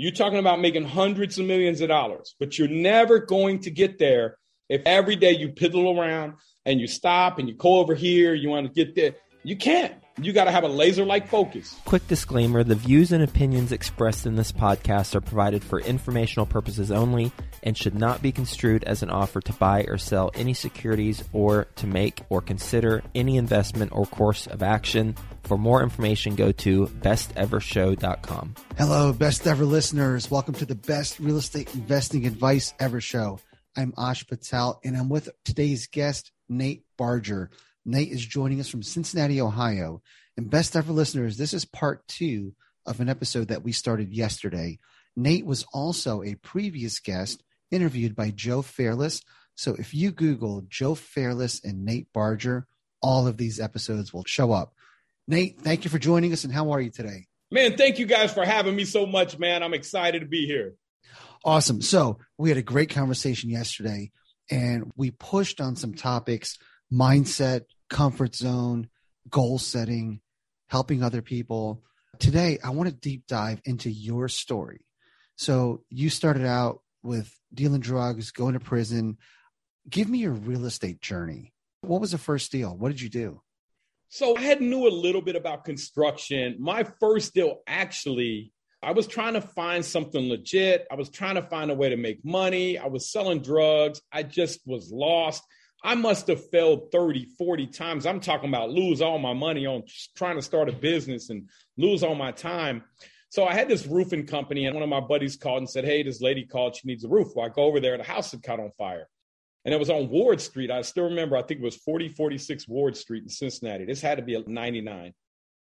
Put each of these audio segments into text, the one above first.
You're talking about making hundreds of millions of dollars, but you're never going to get there if every day you piddle around and you stop and you go over here, you want to get there. You can't. You got to have a laser like focus. Quick disclaimer the views and opinions expressed in this podcast are provided for informational purposes only and should not be construed as an offer to buy or sell any securities or to make or consider any investment or course of action. For more information, go to bestevershow.com. Hello, best ever listeners. Welcome to the best real estate investing advice ever show. I'm Ash Patel and I'm with today's guest, Nate Barger. Nate is joining us from Cincinnati, Ohio. And best ever listeners, this is part two of an episode that we started yesterday. Nate was also a previous guest interviewed by Joe Fairless. So if you Google Joe Fairless and Nate Barger, all of these episodes will show up. Nate, thank you for joining us. And how are you today? Man, thank you guys for having me so much, man. I'm excited to be here. Awesome. So we had a great conversation yesterday and we pushed on some topics mindset, comfort zone, goal setting, helping other people. Today, I want to deep dive into your story. So, you started out with dealing drugs, going to prison. Give me your real estate journey. What was the first deal? What did you do? So, I had knew a little bit about construction. My first deal actually I was trying to find something legit. I was trying to find a way to make money. I was selling drugs. I just was lost. I must have failed 30, 40 times. I'm talking about lose all my money on trying to start a business and lose all my time. So I had this roofing company, and one of my buddies called and said, Hey, this lady called. She needs a roof. Well, I go over there, and the house had caught on fire. And it was on Ward Street. I still remember, I think it was 4046 Ward Street in Cincinnati. This had to be a 99.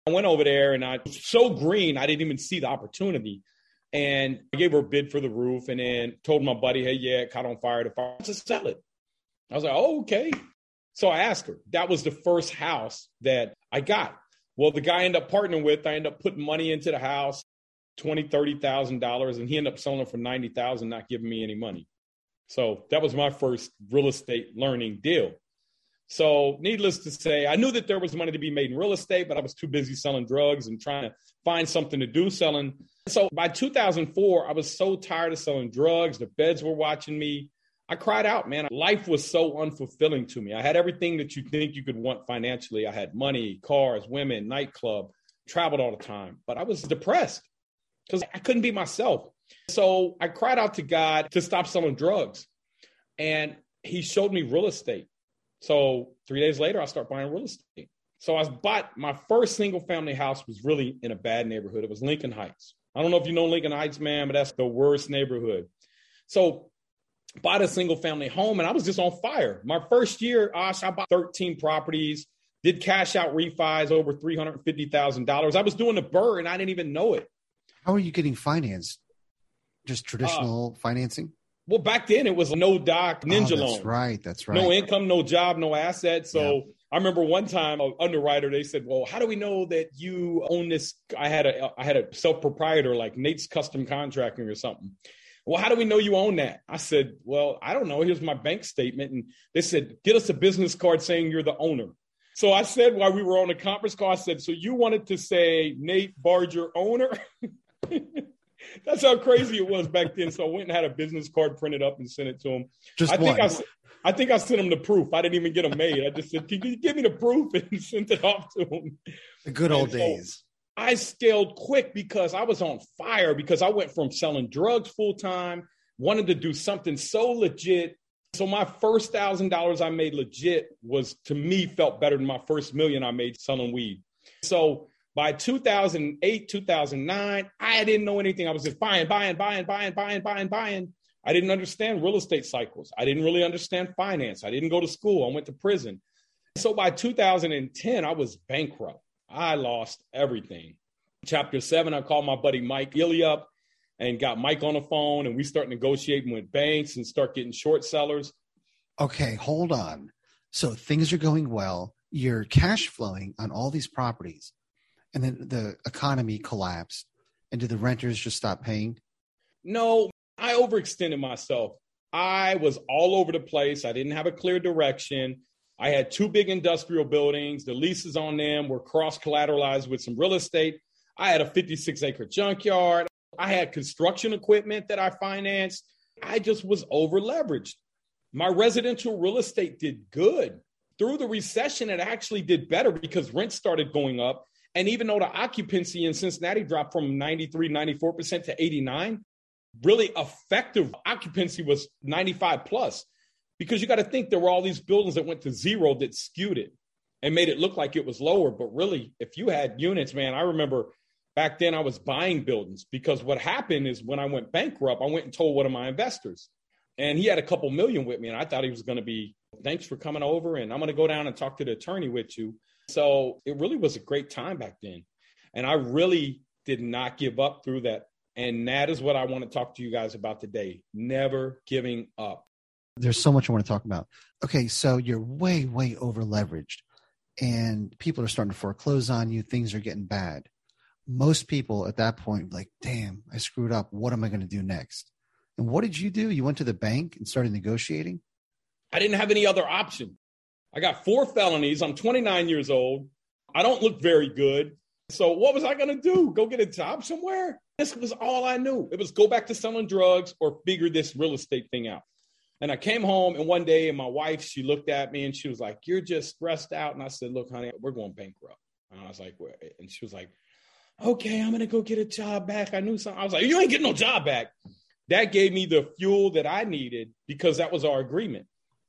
I went over there, and I was so green, I didn't even see the opportunity. And I gave her a bid for the roof and then told my buddy, Hey, yeah, it caught on fire. The fire to sell it. I was like, oh, okay. So I asked her. That was the first house that I got. Well, the guy I ended up partnering with, I ended up putting money into the house, twenty, thirty thousand dollars, and he ended up selling it for ninety thousand, not giving me any money. So that was my first real estate learning deal. So, needless to say, I knew that there was money to be made in real estate, but I was too busy selling drugs and trying to find something to do selling. So, by 2004, I was so tired of selling drugs. The beds were watching me. I cried out, man. Life was so unfulfilling to me. I had everything that you think you could want financially. I had money, cars, women, nightclub, traveled all the time, but I was depressed because I couldn't be myself. So I cried out to God to stop selling drugs. And he showed me real estate. So three days later, I start buying real estate. So I bought my first single family house was really in a bad neighborhood. It was Lincoln Heights. I don't know if you know Lincoln Heights, man, but that's the worst neighborhood. So bought a single family home and I was just on fire. My first year, Ash, I bought 13 properties, did cash out refis over $350,000. I was doing the BRRRR and I didn't even know it. How are you getting financed? Just traditional uh, financing? Well, back then it was no doc ninja oh, that's loan. Right, that's right. No income, no job, no asset. So yeah. I remember one time an underwriter they said, "Well, how do we know that you own this?" I had a I had a self proprietor like Nate's Custom Contracting or something. Well, how do we know you own that? I said, Well, I don't know. Here's my bank statement. And they said, Get us a business card saying you're the owner. So I said while we were on the conference call, I said, So you wanted to say Nate Barger owner? That's how crazy it was back then. So I went and had a business card printed up and sent it to him. Just I one. think I, I think I sent him the proof. I didn't even get them made. I just said, "Can you give me the proof?" and sent it off to him. The good old so, days. I scaled quick because I was on fire because I went from selling drugs full time, wanted to do something so legit. So my first thousand dollars I made legit was to me felt better than my first million I made selling weed. So by 2008, 2009, I didn't know anything. I was just buying, buying, buying, buying, buying, buying, buying. I didn't understand real estate cycles. I didn't really understand finance. I didn't go to school. I went to prison. So by 2010, I was bankrupt. I lost everything. Chapter seven, I called my buddy Mike Gilly up and got Mike on the phone, and we start negotiating with banks and start getting short sellers. Okay, hold on. So things are going well. You're cash flowing on all these properties, and then the economy collapsed. And did the renters just stop paying? No, I overextended myself. I was all over the place. I didn't have a clear direction. I had two big industrial buildings. The leases on them were cross collateralized with some real estate. I had a 56 acre junkyard. I had construction equipment that I financed. I just was over leveraged. My residential real estate did good. Through the recession, it actually did better because rents started going up. And even though the occupancy in Cincinnati dropped from 93, 94% to 89, really effective occupancy was 95 plus because you got to think there were all these buildings that went to zero that skewed it and made it look like it was lower. But really, if you had units, man, I remember back then I was buying buildings because what happened is when I went bankrupt, I went and told one of my investors, and he had a couple million with me, and I thought he was going to be, thanks for coming over, and I'm going to go down and talk to the attorney with you. So it really was a great time back then. And I really did not give up through that. And that is what I want to talk to you guys about today never giving up. There's so much I want to talk about. Okay, so you're way, way over leveraged, and people are starting to foreclose on you. Things are getting bad. Most people at that point, like, damn, I screwed up. What am I going to do next? And what did you do? You went to the bank and started negotiating? I didn't have any other option. I got four felonies. I'm 29 years old. I don't look very good. So what was I going to do? Go get a job somewhere? This was all I knew. It was go back to selling drugs or figure this real estate thing out. And I came home and one day and my wife, she looked at me and she was like, you're just stressed out. And I said, look, honey, we're going bankrupt. And I was like, Where? and she was like, okay, I'm going to go get a job back. I knew something. I was like, you ain't getting no job back. That gave me the fuel that I needed because that was our agreement.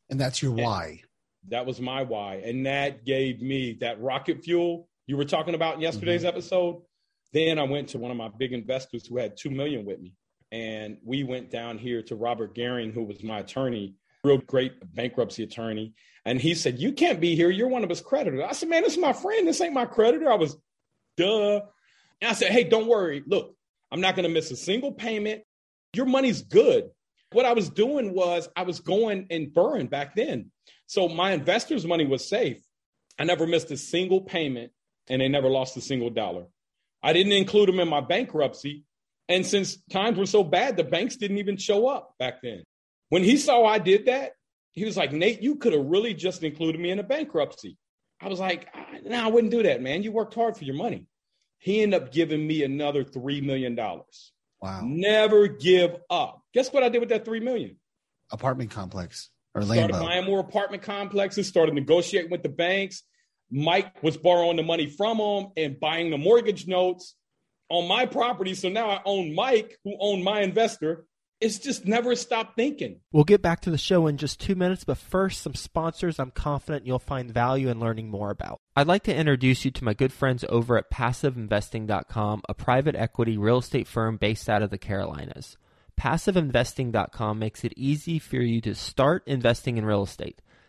And that's your and, why. That was my why. And that gave me that rocket fuel you were talking about in yesterday's mm-hmm. episode. Then I went to one of my big investors who had two million with me. And we went down here to Robert Gehring, who was my attorney, real great bankruptcy attorney. And he said, You can't be here. You're one of his creditors. I said, Man, this is my friend. This ain't my creditor. I was, duh. And I said, Hey, don't worry. Look, I'm not going to miss a single payment. Your money's good. What I was doing was I was going and burn back then. So my investors' money was safe. I never missed a single payment and they never lost a single dollar. I didn't include them in my bankruptcy. And since times were so bad, the banks didn't even show up back then. When he saw I did that, he was like, Nate, you could have really just included me in a bankruptcy. I was like, ah, no, I wouldn't do that, man. You worked hard for your money. He ended up giving me another $3 million. Wow. Never give up. Guess what I did with that 3 million? Apartment complex or Started buying more apartment complexes, started negotiating with the banks. Mike was borrowing the money from them and buying the mortgage notes on my property. So now I own Mike, who owned my investor. It's just never stopped thinking. We'll get back to the show in just two minutes, but first, some sponsors I'm confident you'll find value in learning more about. I'd like to introduce you to my good friends over at PassiveInvesting.com, a private equity real estate firm based out of the Carolinas. PassiveInvesting.com makes it easy for you to start investing in real estate.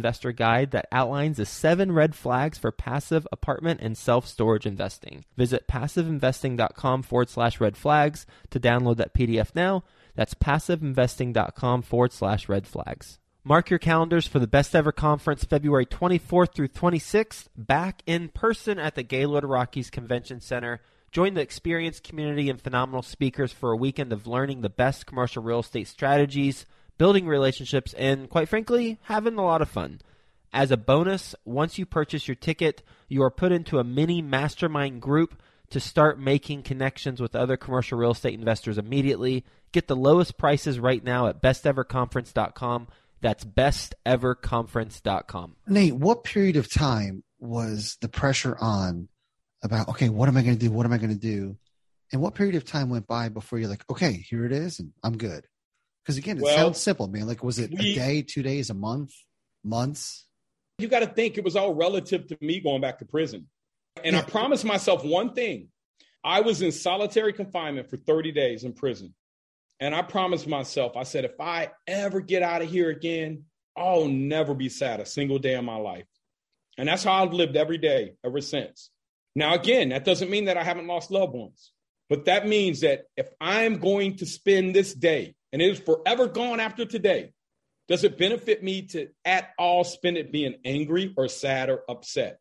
investor guide that outlines the seven red flags for passive apartment and self storage investing. Visit passiveinvesting.com forward slash red flags to download that PDF now. That's passiveinvesting.com forward slash red flags. Mark your calendars for the Best Ever Conference February 24th through 26th, back in person at the Gaylord Rockies Convention Center. Join the experienced community and phenomenal speakers for a weekend of learning the best commercial real estate strategies building relationships, and quite frankly, having a lot of fun. As a bonus, once you purchase your ticket, you are put into a mini mastermind group to start making connections with other commercial real estate investors immediately. Get the lowest prices right now at besteverconference.com. That's besteverconference.com. Nate, what period of time was the pressure on about, okay, what am I going to do? What am I going to do? And what period of time went by before you're like, okay, here it is, and I'm good? Because again, it well, sounds simple, man. Like, was it we, a day, two days, a month, months? You got to think it was all relative to me going back to prison. And yeah. I promised myself one thing I was in solitary confinement for 30 days in prison. And I promised myself, I said, if I ever get out of here again, I'll never be sad a single day in my life. And that's how I've lived every day ever since. Now, again, that doesn't mean that I haven't lost loved ones. But that means that if I'm going to spend this day and it is forever gone after today, does it benefit me to at all spend it being angry or sad or upset?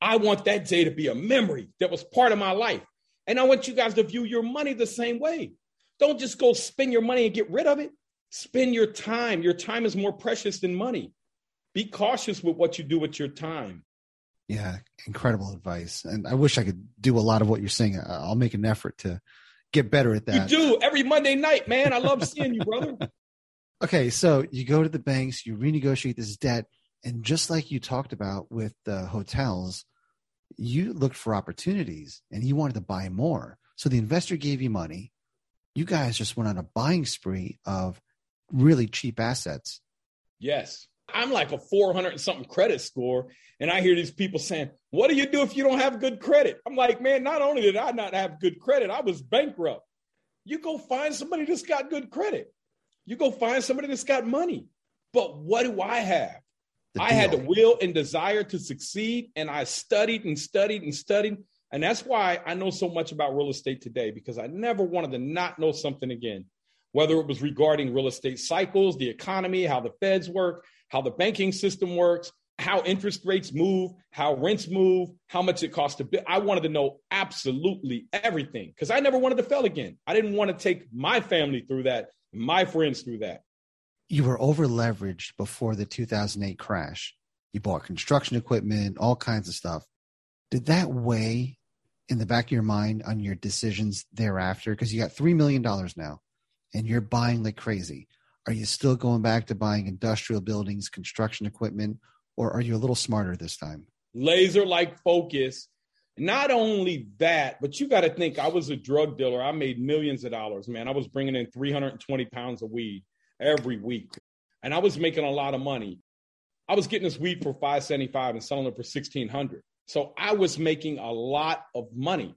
I want that day to be a memory that was part of my life. And I want you guys to view your money the same way. Don't just go spend your money and get rid of it. Spend your time. Your time is more precious than money. Be cautious with what you do with your time. Yeah, incredible advice. And I wish I could do a lot of what you're saying. I'll make an effort to get better at that. You do every Monday night, man. I love seeing you, brother. okay, so you go to the banks, you renegotiate this debt, and just like you talked about with the hotels, you looked for opportunities and you wanted to buy more. So the investor gave you money. You guys just went on a buying spree of really cheap assets. Yes. I'm like a 400 something credit score. And I hear these people saying, What do you do if you don't have good credit? I'm like, Man, not only did I not have good credit, I was bankrupt. You go find somebody that's got good credit. You go find somebody that's got money. But what do I have? I had the will and desire to succeed, and I studied and studied and studied. And that's why I know so much about real estate today because I never wanted to not know something again, whether it was regarding real estate cycles, the economy, how the feds work, how the banking system works, how interest rates move, how rents move, how much it costs to build. I wanted to know absolutely everything because I never wanted to fail again. I didn't want to take my family through that, my friends through that you were over leveraged before the 2008 crash. You bought construction equipment, all kinds of stuff. Did that weigh in the back of your mind on your decisions thereafter? Because you got $3 million now and you're buying like crazy. Are you still going back to buying industrial buildings, construction equipment, or are you a little smarter this time? Laser like focus. Not only that, but you got to think I was a drug dealer. I made millions of dollars, man. I was bringing in 320 pounds of weed every week. And I was making a lot of money. I was getting this weed for 575 and selling it for 1600. So I was making a lot of money.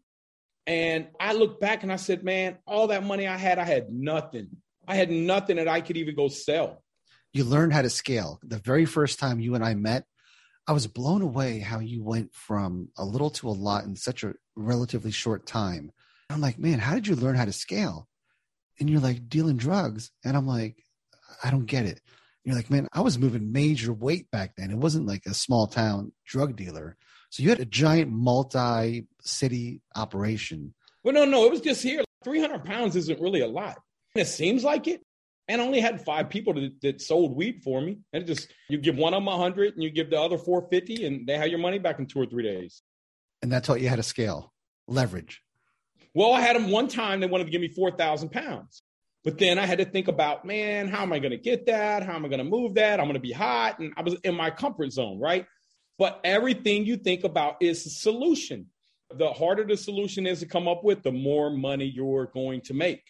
And I look back and I said, man, all that money I had, I had nothing. I had nothing that I could even go sell. You learned how to scale. The very first time you and I met, I was blown away how you went from a little to a lot in such a relatively short time. I'm like, man, how did you learn how to scale? And you're like dealing drugs. And I'm like, I don't get it. You're like, man, I was moving major weight back then. It wasn't like a small town drug dealer. So you had a giant multi city operation. Well, no, no, it was just here. 300 pounds isn't really a lot. It seems like it. And I only had five people that, that sold weed for me. And just, you give one of them a 100 and you give the other 450 and they have your money back in two or three days. And that taught you how to scale, leverage. Well, I had them one time, they wanted to give me 4,000 pounds. But then I had to think about, man, how am I going to get that? How am I going to move that? I'm going to be hot. And I was in my comfort zone, right? But everything you think about is a solution. The harder the solution is to come up with, the more money you're going to make.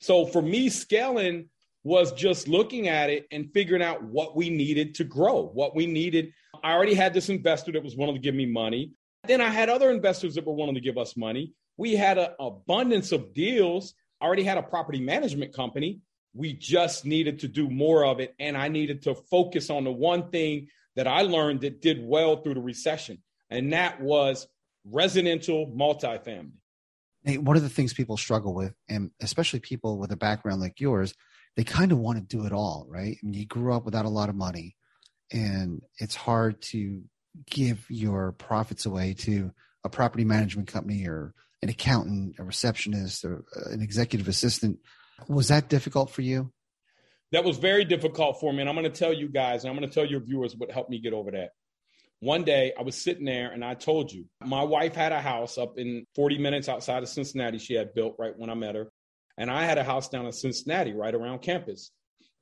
So for me, scaling was just looking at it and figuring out what we needed to grow, what we needed. I already had this investor that was willing to give me money. Then I had other investors that were willing to give us money. We had an abundance of deals I already had a property management company. We just needed to do more of it. And I needed to focus on the one thing that I learned that did well through the recession, and that was residential multifamily. One of the things people struggle with, and especially people with a background like yours, they kind of want to do it all, right? I mean, you grew up without a lot of money, and it's hard to give your profits away to a property management company or an accountant, a receptionist, or uh, an executive assistant. Was that difficult for you? That was very difficult for me. And I'm going to tell you guys, and I'm going to tell your viewers what helped me get over that. One day I was sitting there and I told you, my wife had a house up in 40 minutes outside of Cincinnati, she had built right when I met her. And I had a house down in Cincinnati, right around campus.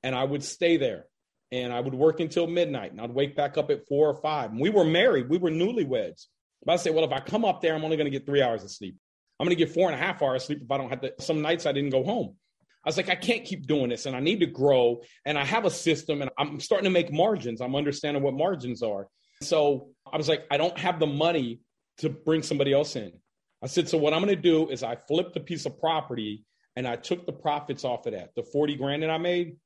And I would stay there and I would work until midnight and I'd wake back up at four or five. And we were married, we were newlyweds. But I say, well, if I come up there, I'm only going to get three hours of sleep. I'm going to get four and a half hours sleep if I don't have to. Some nights I didn't go home. I was like, I can't keep doing this and I need to grow. And I have a system and I'm starting to make margins. I'm understanding what margins are. So I was like, I don't have the money to bring somebody else in. I said, so what I'm going to do is I flipped a piece of property and I took the profits off of that. The 40 grand that I made,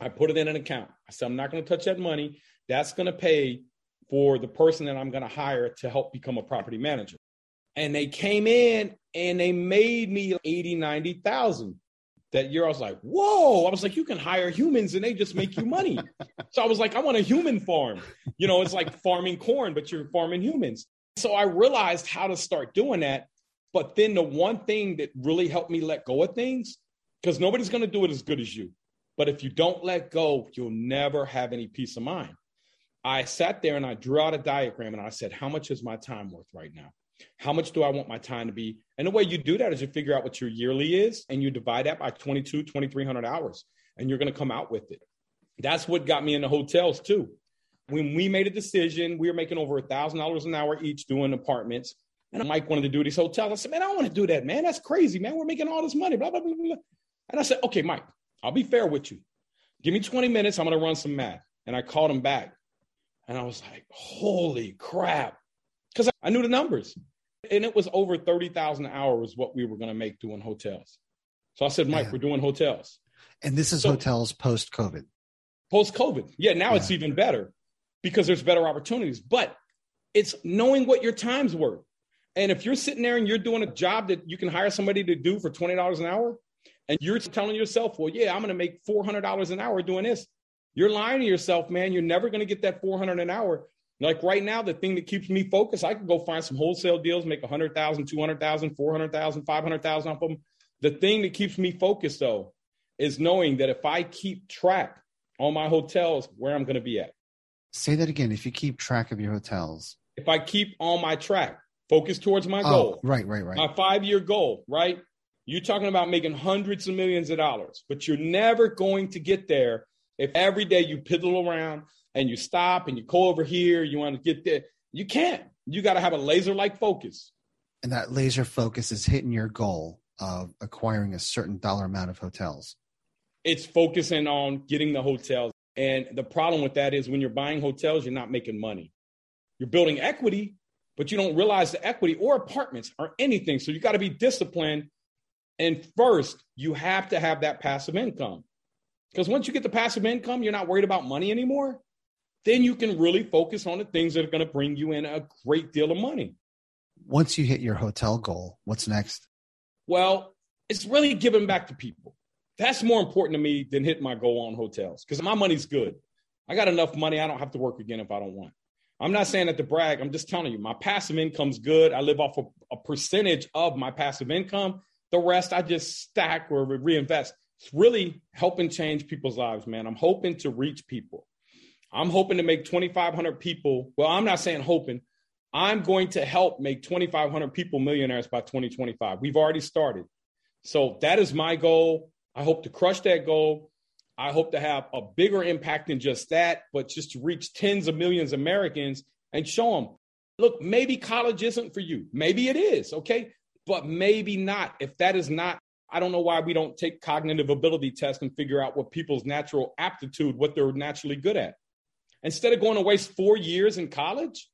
I put it in an account. I said, I'm not going to touch that money. That's going to pay for the person that I'm going to hire to help become a property manager. And they came in and they made me 80, 90,000. That year I was like, whoa. I was like, you can hire humans and they just make you money. so I was like, I want a human farm. You know, it's like farming corn, but you're farming humans. So I realized how to start doing that. But then the one thing that really helped me let go of things, because nobody's going to do it as good as you. But if you don't let go, you'll never have any peace of mind. I sat there and I drew out a diagram and I said, How much is my time worth right now? How much do I want my time to be? And the way you do that is you figure out what your yearly is and you divide that by 22, 2300 hours, and you're going to come out with it. That's what got me into hotels too. When we made a decision, we were making over a thousand dollars an hour each doing apartments. And Mike wanted to do these hotels. I said, man, I don't want to do that, man. That's crazy, man. We're making all this money, blah, blah, blah, blah. And I said, okay, Mike, I'll be fair with you. Give me 20 minutes. I'm going to run some math. And I called him back. And I was like, holy crap. Because I knew the numbers. And it was over 30,000 hours what we were going to make doing hotels. So I said, Mike, yeah. we're doing hotels. And this is so, hotels post COVID. Post COVID. Yeah, now yeah. it's even better because there's better opportunities. But it's knowing what your time's worth. And if you're sitting there and you're doing a job that you can hire somebody to do for $20 an hour, and you're telling yourself, well, yeah, I'm going to make $400 an hour doing this, you're lying to yourself, man. You're never going to get that 400 an hour. Like right now, the thing that keeps me focused, I can go find some wholesale deals, make 100,000, 200,000, 400,000, 500,000 off them. The thing that keeps me focused, though, is knowing that if I keep track on my hotels where I'm going to be at. Say that again. If you keep track of your hotels. If I keep on my track, focus towards my oh, goal. Right, right, right. My five year goal, right? You're talking about making hundreds of millions of dollars, but you're never going to get there if every day you piddle around and you stop and you go over here, you want to get there. You can't. You got to have a laser like focus. And that laser focus is hitting your goal of acquiring a certain dollar amount of hotels. It's focusing on getting the hotels. And the problem with that is when you're buying hotels, you're not making money. You're building equity, but you don't realize the equity or apartments or anything. So you got to be disciplined. And first, you have to have that passive income. Because once you get the passive income, you're not worried about money anymore. Then you can really focus on the things that are going to bring you in a great deal of money. Once you hit your hotel goal, what's next? Well, it's really giving back to people. That's more important to me than hitting my goal on hotels because my money's good. I got enough money. I don't have to work again if I don't want. I'm not saying that to brag. I'm just telling you, my passive income's good. I live off a, a percentage of my passive income. The rest I just stack or reinvest. It's really helping change people's lives, man. I'm hoping to reach people. I'm hoping to make 2,500 people. Well, I'm not saying hoping. I'm going to help make 2,500 people millionaires by 2025. We've already started. So that is my goal. I hope to crush that goal. I hope to have a bigger impact than just that, but just to reach tens of millions of Americans and show them look, maybe college isn't for you. Maybe it is, okay? But maybe not. If that is not I don't know why we don't take cognitive ability tests and figure out what people's natural aptitude, what they're naturally good at. Instead of going to waste four years in college.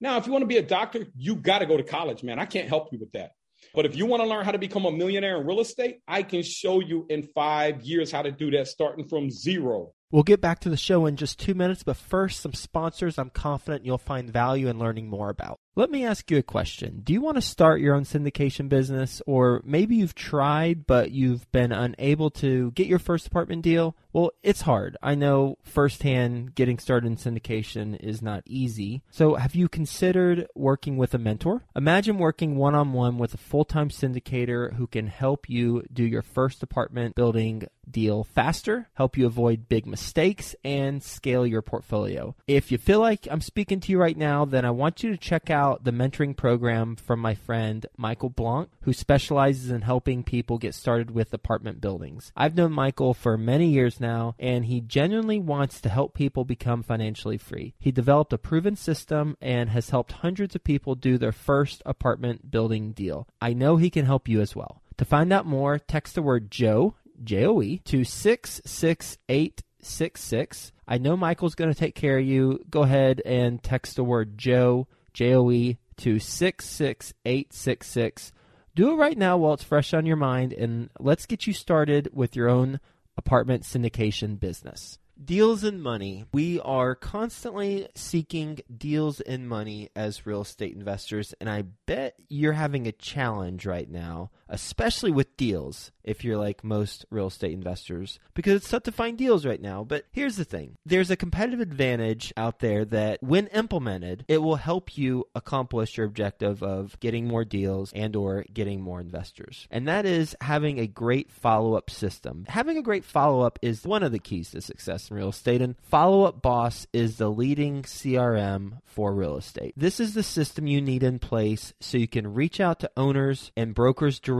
Now, if you want to be a doctor, you got to go to college, man. I can't help you with that. But if you want to learn how to become a millionaire in real estate, I can show you in five years how to do that starting from zero. We'll get back to the show in just two minutes, but first, some sponsors I'm confident you'll find value in learning more about. Let me ask you a question. Do you want to start your own syndication business, or maybe you've tried but you've been unable to get your first apartment deal? Well, it's hard. I know firsthand getting started in syndication is not easy. So, have you considered working with a mentor? Imagine working one on one with a full time syndicator who can help you do your first apartment building deal faster, help you avoid big mistakes, and scale your portfolio. If you feel like I'm speaking to you right now, then I want you to check out the mentoring program from my friend Michael Blank, who specializes in helping people get started with apartment buildings. I've known Michael for many years now, and he genuinely wants to help people become financially free. He developed a proven system and has helped hundreds of people do their first apartment building deal. I know he can help you as well. To find out more, text the word Joe, J O E, to 66866. I know Michael's going to take care of you. Go ahead and text the word Joe, J O E, to 66866. Do it right now while it's fresh on your mind, and let's get you started with your own apartment syndication business. Deals and money. We are constantly seeking deals and money as real estate investors, and I bet you're having a challenge right now, especially with deals, if you're like most real estate investors, because it's tough to find deals right now. But here's the thing there's a competitive advantage out there that, when implemented, it will help you accomplish your objective of getting more deals and or getting more investors. And that is having a great follow-up system. Having a great follow-up is one of the keys to success in real estate. And Follow Up Boss is the leading CRM for real estate. This is the system you need in place so you can reach out to owners and brokers directly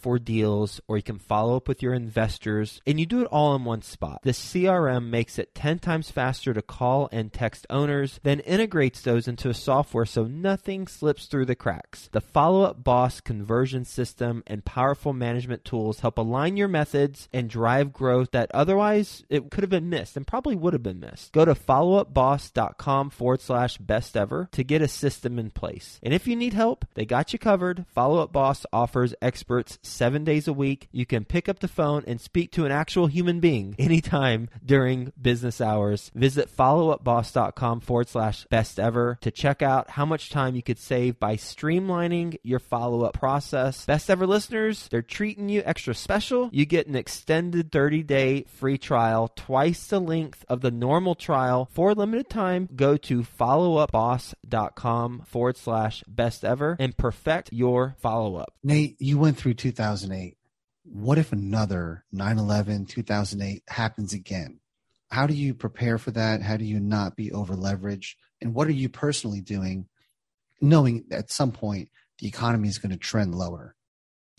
for deals, or you can follow up with your investors, and you do it all in one spot. The CRM makes it 10 times faster to call and text owners, then integrates those into a software so nothing slips through the cracks. The Follow Up Boss conversion system and powerful management tools help align your methods and drive growth that otherwise it could have been missed and probably would have been missed. Go to followupboss.com forward slash best ever to get a system in place. And if you need help, they got you covered. Follow Up Boss offers experts seven days a week. You can pick up the phone and speak to an actual human being anytime during business hours. Visit followupboss.com forward slash best ever to check out how much time you could save by streamlining your follow up process. Best ever listeners, they're treating you extra special. You get an extended 30 day free trial, twice the length of the normal trial for a limited time. Go to followupboss.com forward slash best ever and perfect your follow up. Nate, you went through 2008. What if another 9 11, 2008 happens again? How do you prepare for that? How do you not be over leveraged? And what are you personally doing, knowing at some point the economy is going to trend lower?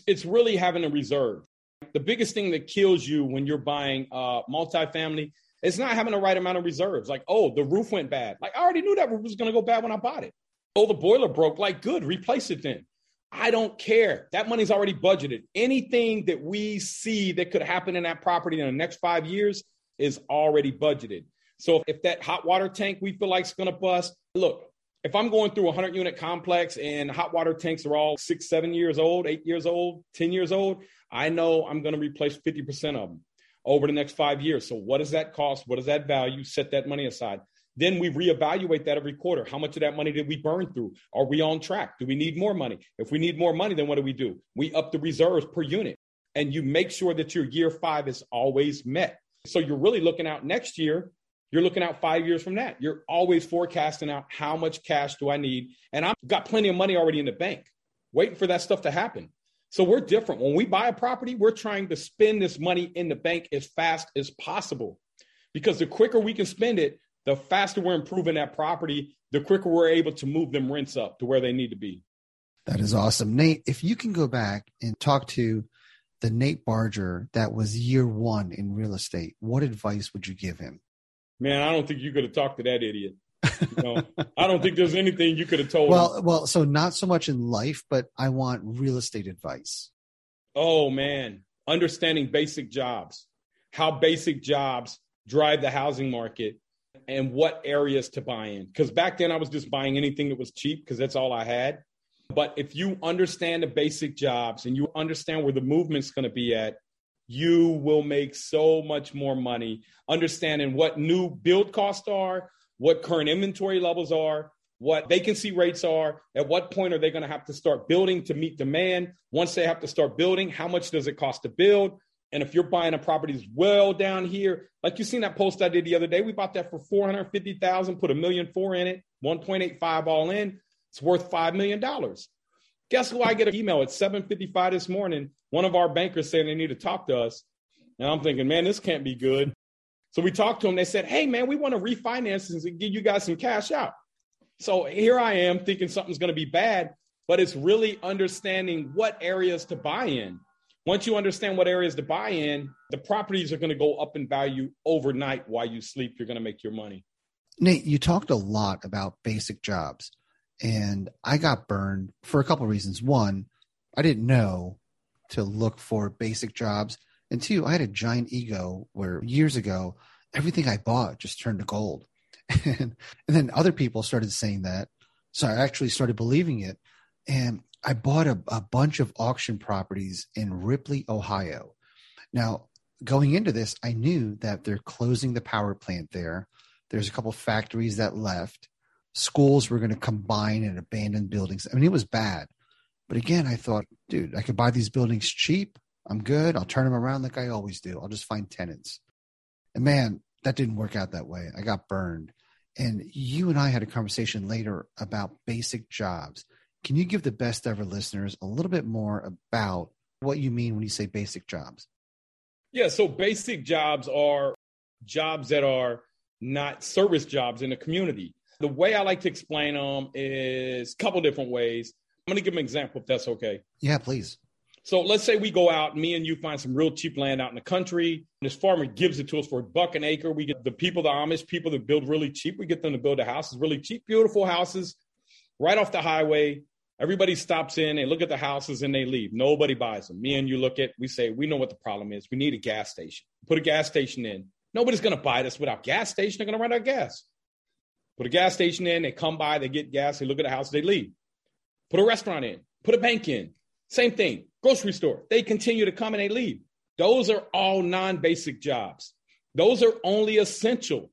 It's really having a reserve. The biggest thing that kills you when you're buying uh, multifamily is not having the right amount of reserves. Like, oh, the roof went bad. Like, I already knew that roof was going to go bad when I bought it. Oh, the boiler broke. Like, good, replace it then. I don't care. That money's already budgeted. Anything that we see that could happen in that property in the next five years is already budgeted. So if that hot water tank we feel like is going to bust, look, if I'm going through a 100 unit complex and hot water tanks are all six, seven years old, eight years old, 10 years old, I know I'm going to replace 50% of them over the next five years. So what does that cost? What does that value? Set that money aside. Then we reevaluate that every quarter. How much of that money did we burn through? Are we on track? Do we need more money? If we need more money, then what do we do? We up the reserves per unit and you make sure that your year five is always met. So you're really looking out next year. You're looking out five years from that. You're always forecasting out how much cash do I need? And I've got plenty of money already in the bank, waiting for that stuff to happen. So we're different. When we buy a property, we're trying to spend this money in the bank as fast as possible because the quicker we can spend it, the faster we're improving that property, the quicker we're able to move them rents up to where they need to be. That is awesome. Nate, if you can go back and talk to the Nate Barger that was year one in real estate, what advice would you give him? Man, I don't think you could have talked to that idiot. You know, I don't think there's anything you could have told well, him. Well, so not so much in life, but I want real estate advice. Oh, man. Understanding basic jobs, how basic jobs drive the housing market and what areas to buy in. Because back then I was just buying anything that was cheap because that's all I had. But if you understand the basic jobs and you understand where the movement's going to be at, you will make so much more money understanding what new build costs are, what current inventory levels are, what vacancy rates are, at what point are they going to have to start building to meet demand? Once they have to start building, how much does it cost to build? And if you're buying a property that's well down here, like you seen that post I did the other day, we bought that for 450,000, put a million four in it, 1.85 all in. It's worth $5 million. Guess who I get an email at 755 this morning? One of our bankers saying they need to talk to us. And I'm thinking, man, this can't be good. So we talked to them. They said, hey, man, we want to refinance and give you guys some cash out. So here I am thinking something's going to be bad, but it's really understanding what areas to buy in. Once you understand what areas to buy in, the properties are going to go up in value overnight while you sleep. You're going to make your money. Nate, you talked a lot about basic jobs, and I got burned for a couple of reasons. One, I didn't know to look for basic jobs. And two, I had a giant ego where years ago, everything I bought just turned to gold. and, and then other people started saying that. So I actually started believing it. And I bought a, a bunch of auction properties in Ripley, Ohio. Now, going into this, I knew that they're closing the power plant there. There's a couple factories that left. Schools were going to combine and abandon buildings. I mean, it was bad. But again, I thought, dude, I could buy these buildings cheap. I'm good. I'll turn them around like I always do. I'll just find tenants. And man, that didn't work out that way. I got burned. And you and I had a conversation later about basic jobs. Can you give the best ever listeners a little bit more about what you mean when you say basic jobs? Yeah, so basic jobs are jobs that are not service jobs in the community. The way I like to explain them is a couple different ways. I'm going to give an example if that's okay. Yeah, please. So let's say we go out, me and you find some real cheap land out in the country. This farmer gives it to us for a buck an acre. We get the people, the Amish people that build really cheap. We get them to build the houses, really cheap, beautiful houses right off the highway. Everybody stops in, they look at the houses and they leave. Nobody buys them. Me and you look at, we say, we know what the problem is. We need a gas station. Put a gas station in. Nobody's going to buy this without gas station. They're going to run out of gas. Put a gas station in, they come by, they get gas, they look at the house, they leave. Put a restaurant in, put a bank in. Same thing grocery store. They continue to come and they leave. Those are all non basic jobs. Those are only essential.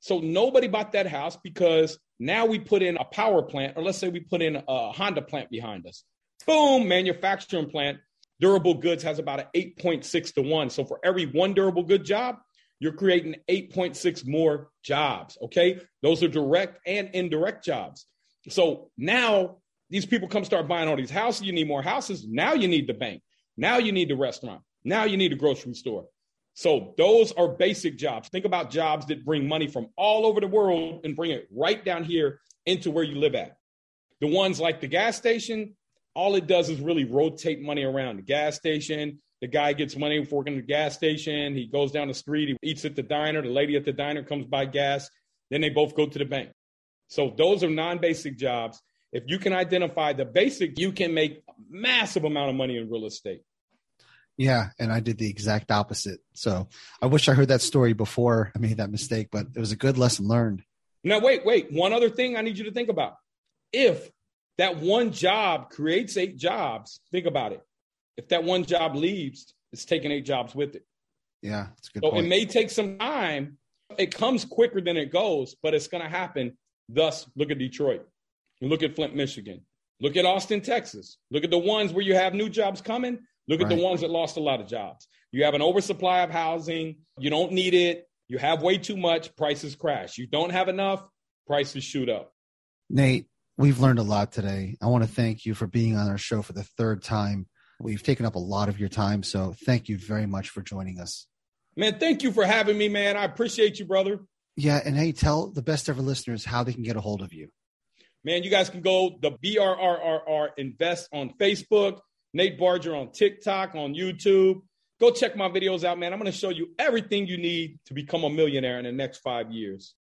So nobody bought that house because now we put in a power plant, or let's say we put in a Honda plant behind us. Boom, manufacturing plant. Durable goods has about an 8.6 to 1. So for every one durable good job, you're creating 8.6 more jobs. Okay. Those are direct and indirect jobs. So now these people come start buying all these houses. You need more houses. Now you need the bank. Now you need the restaurant. Now you need a grocery store. So those are basic jobs. Think about jobs that bring money from all over the world and bring it right down here into where you live at. The ones like the gas station, all it does is really rotate money around the gas station. The guy gets money for working at the gas station. He goes down the street. He eats at the diner. The lady at the diner comes by gas. Then they both go to the bank. So those are non-basic jobs. If you can identify the basic, you can make massive amount of money in real estate. Yeah, and I did the exact opposite. So I wish I heard that story before I made that mistake, but it was a good lesson learned. Now, wait, wait. One other thing I need you to think about. If that one job creates eight jobs, think about it. If that one job leaves, it's taking eight jobs with it. Yeah, it's good. So point. it may take some time. It comes quicker than it goes, but it's going to happen. Thus, look at Detroit. You look at Flint, Michigan. Look at Austin, Texas. Look at the ones where you have new jobs coming. Look at the ones that lost a lot of jobs. You have an oversupply of housing. You don't need it. You have way too much. Prices crash. You don't have enough. Prices shoot up. Nate, we've learned a lot today. I want to thank you for being on our show for the third time. We've taken up a lot of your time. So thank you very much for joining us. Man, thank you for having me, man. I appreciate you, brother. Yeah. And hey, tell the best ever listeners how they can get a hold of you. Man, you guys can go the BRRRR Invest on Facebook, Nate Barger on TikTok, on YouTube. Go check my videos out, man. I'm going to show you everything you need to become a millionaire in the next five years.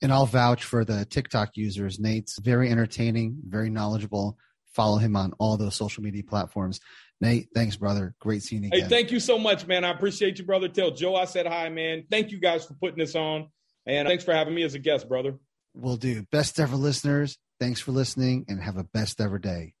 And I'll vouch for the TikTok users. Nate's very entertaining, very knowledgeable. Follow him on all those social media platforms. Nate, thanks, brother. Great seeing you again. Hey, thank you so much, man. I appreciate you, brother. Tell Joe I said hi, man. Thank you guys for putting this on. And thanks for having me as a guest, brother. We'll do. Best ever listeners. Thanks for listening and have a best ever day.